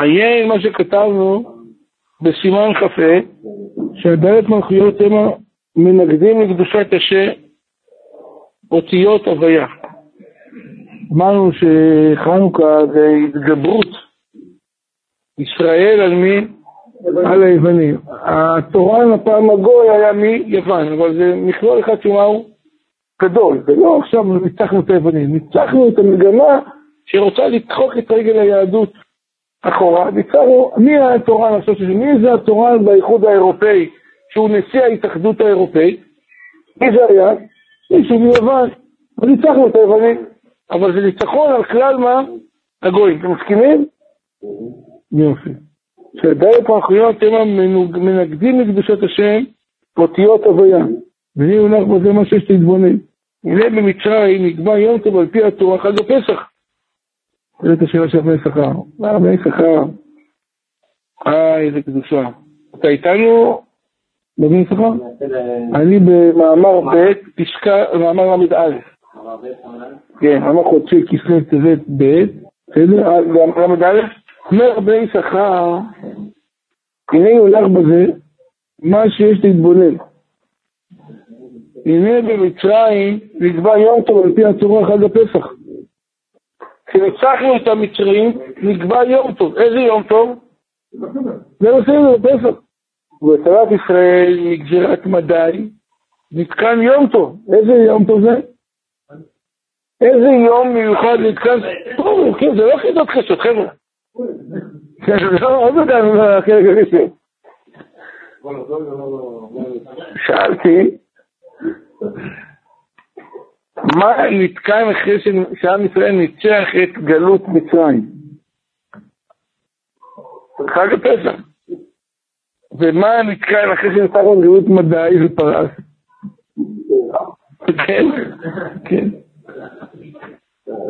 עיין מה שכתבנו בסימן כ"ה, שהדלת מלכויות הם המנגדים לקדושת השם אותיות הוויה. אמרנו שחנוכה זה התגברות ישראל על מי? על היוונים. התורן הפעם הגוי היה מיוון, אבל זה מכלול אחד שהוא גדול, ולא עכשיו ניצחנו את היוונים, ניצחנו את המגמה שרוצה לדחוק את רגל היהדות אחורה, ניצחנו, מי התורן עכשיו, מי זה התורן באיחוד האירופאי, שהוא נשיא ההתאחדות האירופאית? מי זה היה? מישהו מיוון, וניצחנו את היוונים, אבל זה ניצחון על כלל מה? הגויים, אתם מסכימים? יופי. שדי פרחויות הם מנגדים לקדושת השם אותיות הוויה. והנה הולך בזה מה שיש להתבונן. הנה במצרים נקבע יום טוב על פי התורה חג הפסח. זו את השאלה של בני שכר. מה בני שכר? אה, איזה קדושה. אתה איתנו בבני שכר? אני במאמר ב', פסקה, מאמר ל"א. כן, מאמר חודשי כסלו טבת ב', בסדר? ל"א? אומר בני שכר, הנה הולך בזה מה שיש להתבונן. הנה במצרים נקבע יום טוב על פי התורה חג הפסח. כשניצחנו את המצרים, נקבע יום טוב. איזה יום טוב? זה בסדר, פסח. ובצלת ישראל מגזירת מדי, נתקן יום טוב. איזה יום טוב זה? איזה יום מיוחד נתקן? טוב, כן, זה לא חידות קשות, חבר'ה. זה לא מהחלק הראשון. שאלתי, מה נתקן אחרי שעם ישראל ניצח את גלות מצרים? חג הפסח. ומה נתקן אחרי שניצח את גלות מדי ופרס? כן, כן.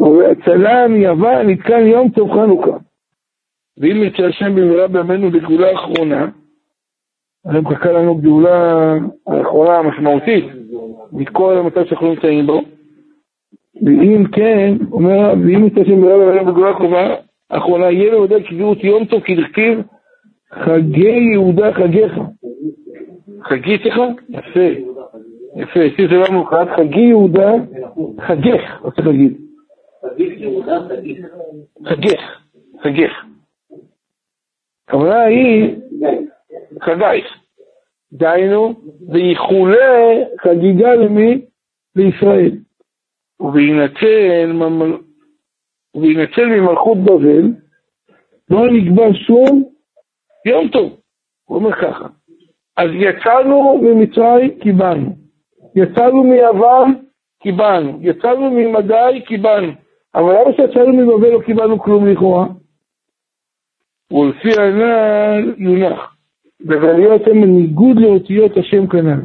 והצלה מיוון נתקן יום טוב חנוכה. ואם יצא השם במהרה בימינו לגאולה האחרונה, הרי מחכה לנו גאולה האחרונה המשמעותית מכל המצב שאנחנו נמצאים בו, ואם כן, אומר, ואם יצא השם במהרה בימינו בגאולה האחרונה, יהיה לו ודאי קביעות יום טוב כדכתיב חגי יהודה חגיך. חגי שלך? יפה. יפה, אצלי זה לא מאוחד, חגי יהודה חגך, רוצה להגיד. חגך, חגך. הכוונה היא חגייך. דהיינו, ויכולה חגיגה למי? לישראל. ובהינצל ממלכות בבל, לא נקבע שום יום טוב. הוא אומר ככה, אז יצאנו ממצרים, קיבלנו. יצאנו מיוון, קיבלנו. יצאנו ממדי, קיבלנו. אבל למה שיצאנו מבבל לא קיבלנו כלום לכאורה? ולפי הנ"ל יונח. בגליות הן בניגוד לאותיות השם כנ"ל.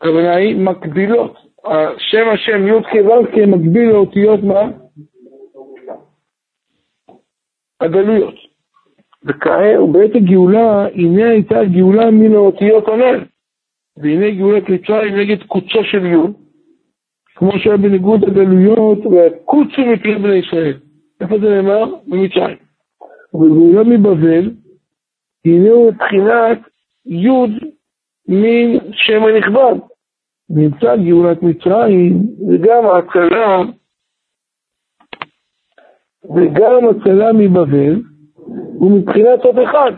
הכוונה היא מקבילות. שם השם י' כו' מקביל לאותיות מה? הגלויות. ובעת הגאולה, הנה הייתה גאולה מן האותיות הנ"ל. והנה גאולת מצרים נגד קוצו של י', כמו שהיה בניגוד הגלויות והקוצו מפני בני ישראל. איפה זה נאמר? במצרים. ובגאולה מבבל, הנה הוא מבחינת י' מן שם הנכבד. נמצא גאולת מצרים וגם הצלה וגם הצלה מבבל הוא מבחינת עוד אחד.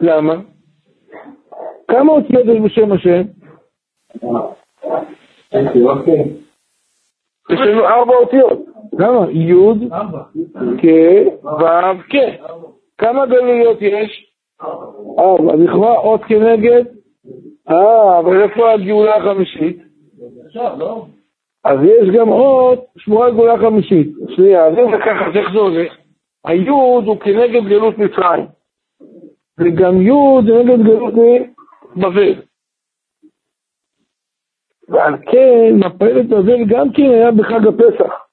למה? כמה אותיות יש בשם השם? יש לנו ארבע אותיות. למה? י' כ' ו' כ'. כמה גלויות יש? ארבע. לכאורה אות כנגד? אה, אבל איפה הגאולה החמישית? אז יש גם אות שמורה גאולה חמישית. שנייה, אז אם זה ככה, אז איך זה הולך? היוד הוא כנגד גלות מצרים. וגם יוד זה נגד גלות בבל. ועל כן, מפלת בבל גם כן היה בחג הפסח.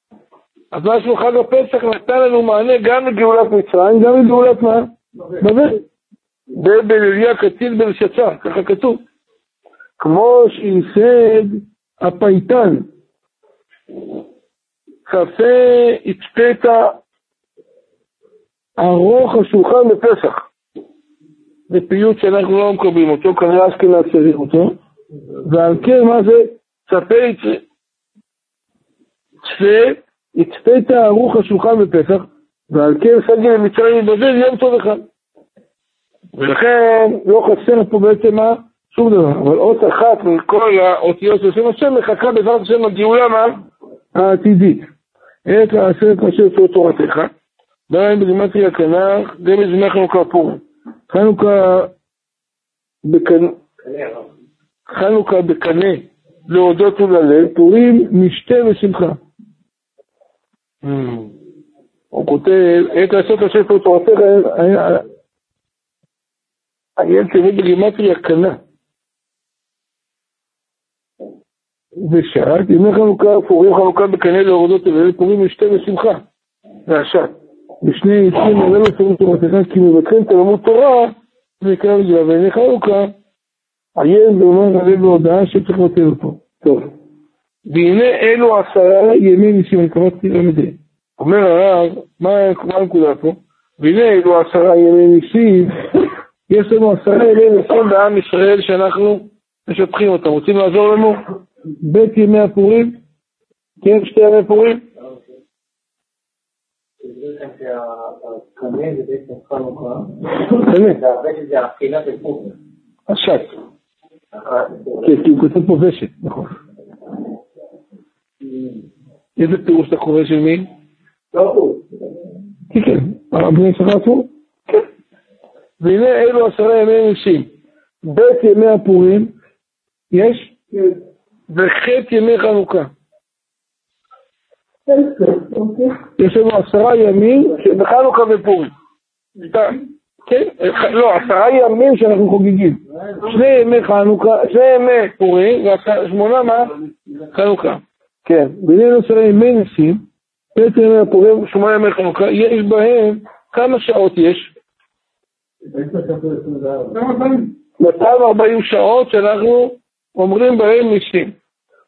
אז משהו חג הפסח נתן לנו מענה גם לגאולת מצרים, גם לגאולת מה? בבל. בבל אליה קציל בן שצה, ככה כתוב. כמו שייסד הפייטן, קפה הצפת ארוך השולחן בפסח. זה פיוט שאנחנו לא מקבלים אותו, כנראה אשכנז צריך אותו, ועל כן מה זה צפה צפה, יצפית ערוך השולחן בפסח, ועל כן סגי למצרים יבזל יום טוב אחד. ולכן לא חסר פה בעצם מה? שום דבר. אבל אות אחת מכל האותיות של שם השם מחכה בעזרת השם הגאולה? העתידית. עת לעשרת אשר צור תורתך. דהיים בגימטריה כנ"ך, גם בזמני חנוכה פורים. חנוכה בקנה, חנוכה בקנה להודות ולהלל, פורים משתה ושמחה. Hmm. הוא כותב, עת לעשות אשר תורתך, הילד תראו בגימטריה קנה. ושעת, ימי חנוכה, פורים חנוכה בקנה להורדות אלה, פורים משתה ושמחה. והשעת. בשני עצים הללו פורים תורתך, כי מבטחים תלמוד תורה, ונקרא בגלל ועיני חנוכה, עיין ואומר הלב בהודעה שצריך לבטל אותו. טוב. והנה אלו עשרה ימי ניסים, אני קראתי למדי. אומר הרב, מה הנקודה פה? והנה אלו עשרה ימי ניסים, יש לנו עשרה ימי ניסים בעם ישראל שאנחנו משבחים אותם. רוצים לעזור לנו? בית ימי הפורים? כן, שתי ימי פורים? השת. כן, כי הוא כותב פה ושת, נכון. איזה פירוש אתה קורא של מי? לא כן, כן. הרב בני שכר כן. והנה אלו עשרה ימי ניסים. בית ימי הפורים, יש? כן. וחטא ימי חנוכה. יש לנו עשרה ימים בחנוכה ופורים. כן, לא, עשרה ימים שאנחנו חוגגים. שני ימי חנוכה, שני ימי פורים, ושמונה מה? חנוכה. כן, בינינו עשרה ימי ניסים, בעצם ימי הפורים, שמונה ימי חנוכה, יש בהם, כמה שעות יש? 240 שעות שאנחנו אומרים בהם ניסים.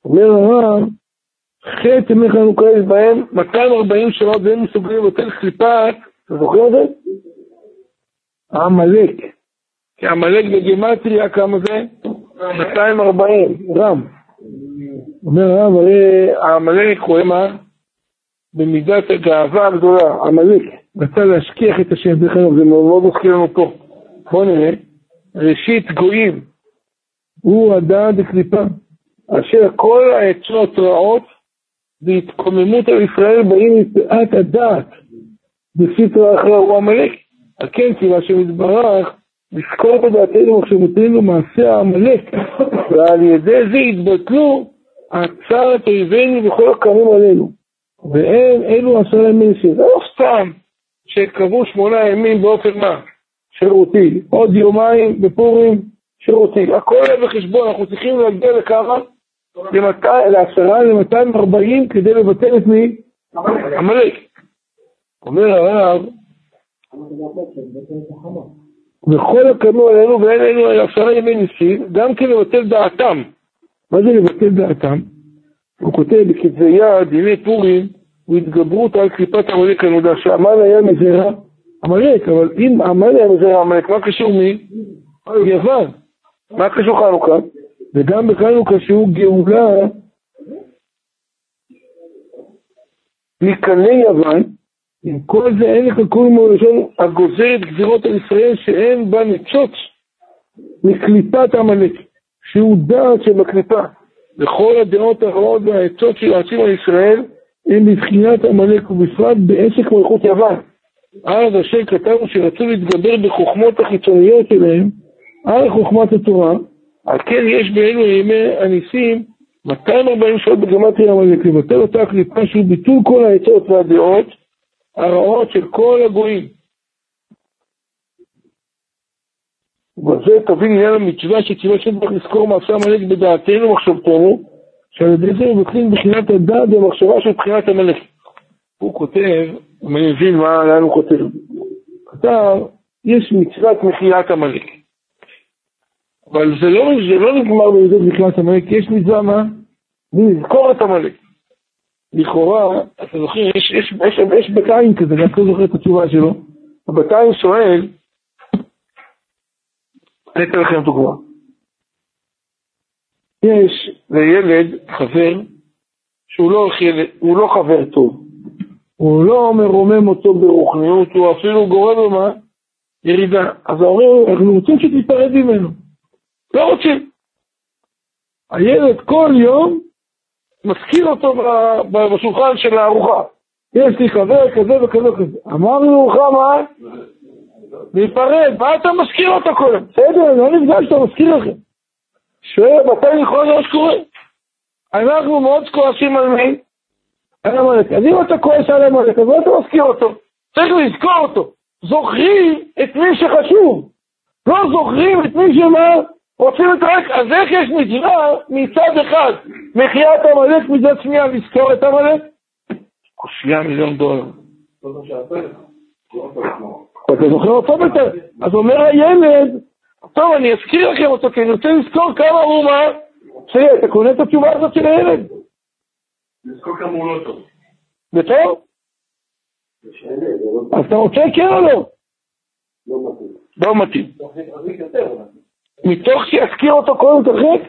אומר הרב, חטא ימי חנוכה יש בהם 240 שעות והם מסוגלים לתת קליפה, אתה זוכר את זה? עמלק. כי עמלק בגימטריה כמה זה? 240, רם. אומר הרב, הרי העמלק הוא מה? במידת הגאווה הגדולה, עמלק. רצה להשכיח את השם, דרך אגב, זה מאוד מזכיר לנו פה. בואו נראה. ראשית גויים, הוא הדעת דקליפה. אשר כל העצות רעות והתקוממות על ישראל באים מפאת הדעת בספר אחר הוא עמלק. על כן ציווה השם יתברך לזכור בדעתנו מחשבותינו מעשה העמלק ועל ידי זה יתבטלו הצעת אויבינו וכל הקמים עלינו. והם אלו עשרה ימים שזה לא סתם שקבעו שמונה ימים באופן מה? שירותי. עוד יומיים בפורים שירותי. הכל בחשבון, אנחנו צריכים להגיע לכמה? לעשרה ל-240 כדי לבטל את מי? עמלק. אומר הרב, וכל הקנו עלינו ואין לנו עשרה ימי ניסים, גם כן לבטל דעתם. מה זה לבטל דעתם? הוא כותב בכתבי יד, ימי פורים, הוא התגברות על קליפת עמלק הנודע, שעמל היה מזרע עמלק, אבל אם עמל היה מזרע עמלק, מה קשור מי? יוון. מה קשור חנוכה? וגם בחנוכה שהוא גאולה מקני יוון, עם כל זה אין לך כל מלשון הגוזרת גזירות על ישראל שאין בה ניצוץ מקליפת עמלק, שהוא דעת שבקליפה. וכל הדעות הרעות והעצות של העצים על ישראל הם מבחינת עמלק ובפרט בעסק מלכות יוון. אז אשר כתבנו שרצו להתגבר בחוכמות החיצוניות שלהם על חוכמת התורה, על כן יש באלו ימי הניסים 240 שעות בגמטריה עמלק, לבטל אותה הקליפה שהוא ביטול כל העצות והדעות הרעות של כל הגויים. ובזה תבין עניין המצווה שציווה שצריך לזכור מעשה עמלק בדעתנו ומחשבתנו, שעל ידי זה מבטלים בחינת הדעת והמחשבה של בחינת המלך. הוא כותב, אני מבין מה, לאן הוא כותב, כתב, יש מצוות מחיית עמלק. אבל זה לא, זה לא נגמר במידות בכלל עמלק, יש מצווה מה? לזכור את עמלק. לכאורה, אתה זוכר, יש, יש, יש, יש בקין כזה, אני לא זוכר את התשובה שלו. הבתיים שואל, אני אתן לכם דוגמה. יש לילד חבר שהוא לא, לא חבר טוב. הוא לא מרומם אותו ברוחניות, הוא אפילו גורם לו מה? ירידה. אז ההורים, אנחנו רוצים שתיפרד ממנו. לא רוצים. הילד כל יום מזכיר אותו בשולחן של הארוחה. יש לי חבר כזה וכזה וכזה. אמרנו לך מה? להיפרד, מה אתה מזכיר אותו קודם? בסדר, לא נפגש, אתה מזכיר לכם. שואל, מתי יכול להיות שקורה? אנחנו מאוד כועסים על מי? על עמלק. אז אם אתה כועס על עמלק, אז מה אתה מזכיר אותו? צריך לזכור אותו. זוכרים את מי שחשוב. לא זוכרים את מי שמה? רוצים את רק, אז איך יש מצווה מצד אחד מחיית עמלק מצד שנייה לזכור את עמלק? קושייה מיליון דולר. אתה זוכר אותו בטח. אז אומר הילד, טוב, אני אזכיר לכם אותו, כי אני רוצה לזכור כמה הוא מה. בסדר, אתה קונה את התשובה הזאת של הילד. לזכור כמה הוא לא טוב. בטוב? אז אתה רוצה כן או לא? לא מתאים. מתוך שיזכיר אותו קודם תרחיק?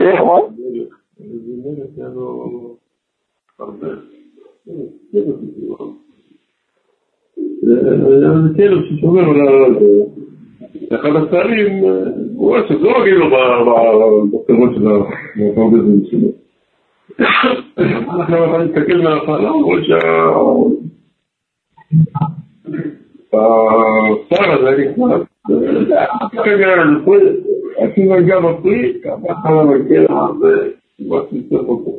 איך מה? זה כלב ששומר על אחד השרים, הוא רואה שזה לא רגיל לו בפירות של הפרוגזים שלו. עכשיו אתה מסתכל מההפעלה, הוא רואה שהשר הזה נכנס, כנראה זה פרי, אפילו גם הפרי, ככה למקל הזה, כבר תצטרך אותו.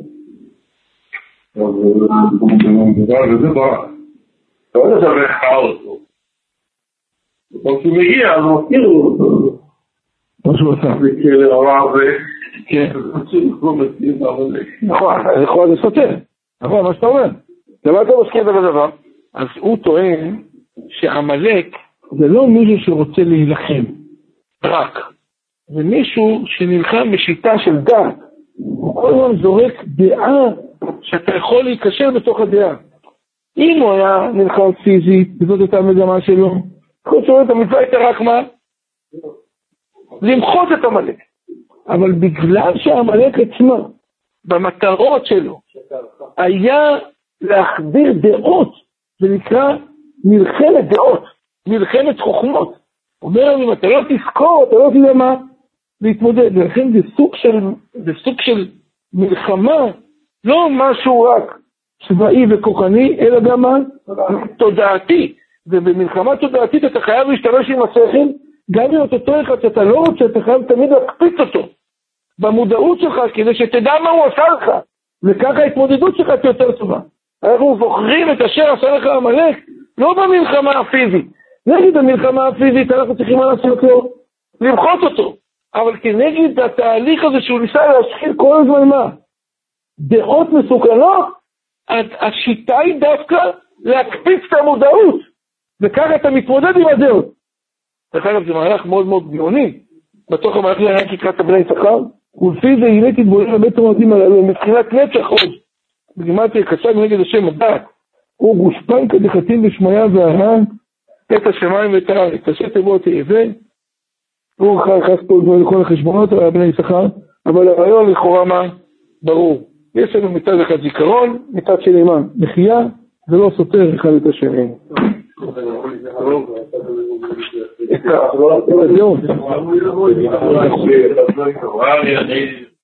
מה שהוא עשה. זה כלא הרע ו... כן. נכון, נכון, זה סותר. נכון, מה שאתה אומר. למה אתה מסכים בדבר? אז הוא טוען שעמלק זה לא מישהו שרוצה להילחם, רק. זה מישהו שנלחם בשיטה של דת. הוא כל הזמן זורק דעה שאתה יכול להיקשר בתוך הדעה. אם הוא היה נלחם פיזית, וזאת הייתה המגמה שלו, חוץ אומרת, המצווה הייתה רק מה? למחות את עמלק. אבל בגלל שעמלק עצמה, במטרות שלו, היה להחדיר דעות, זה נקרא מלחמת דעות, מלחמת חוכמות. אומר לנו, אם אתה לא תזכור, אתה לא תדע מה להתמודד. ולכן זה סוג של, זה סוג של מלחמה, לא משהו רק צבאי וכוחני, אלא גם מה? תודעתי. ובמלחמה תודעתית אתה חייב להשתמש עם השכל, גם אם את אותו אחד שאתה לא רוצה, אתה חייב תמיד להקפיץ אותו במודעות שלך, כדי שתדע מה הוא עשה לך, וככה ההתמודדות שלך תהיה יותר טובה. אנחנו זוכרים את אשר עשה לך עמלק, לא במלחמה הפיזית. נגד המלחמה הפיזית אנחנו צריכים מה לעשות לו? למחות אותו. אבל כנגד התהליך הזה שהוא ניסה להשחיל כל הזמן מה? דעות מסוכנות, השיטה היא דווקא להקפיץ את המודעות, וככה אתה מתמודד עם הדעות. דרך אגב, זה מהלך מאוד מאוד גאוני. בתוך המהלך הזה יקרא את הבני שכר, ולפי זה הנה תתבונן לבית המועדים הללו מבחינת נצח עוד. בגימטריה קצר נגד השם הדת, הוא גושפנקא דחתים בשמיא והר"ן, את השמיים ואת הארץ, אשר תבוא תאבה, הוא נכנס פה לכל החשבונות על בני שכר, אבל הרעיון לכאורה מה? ברור. יש לנו מצד אחד זיכרון, מצד שני מה? מחייה, זה לא סותר אחד את השני. את הדעות.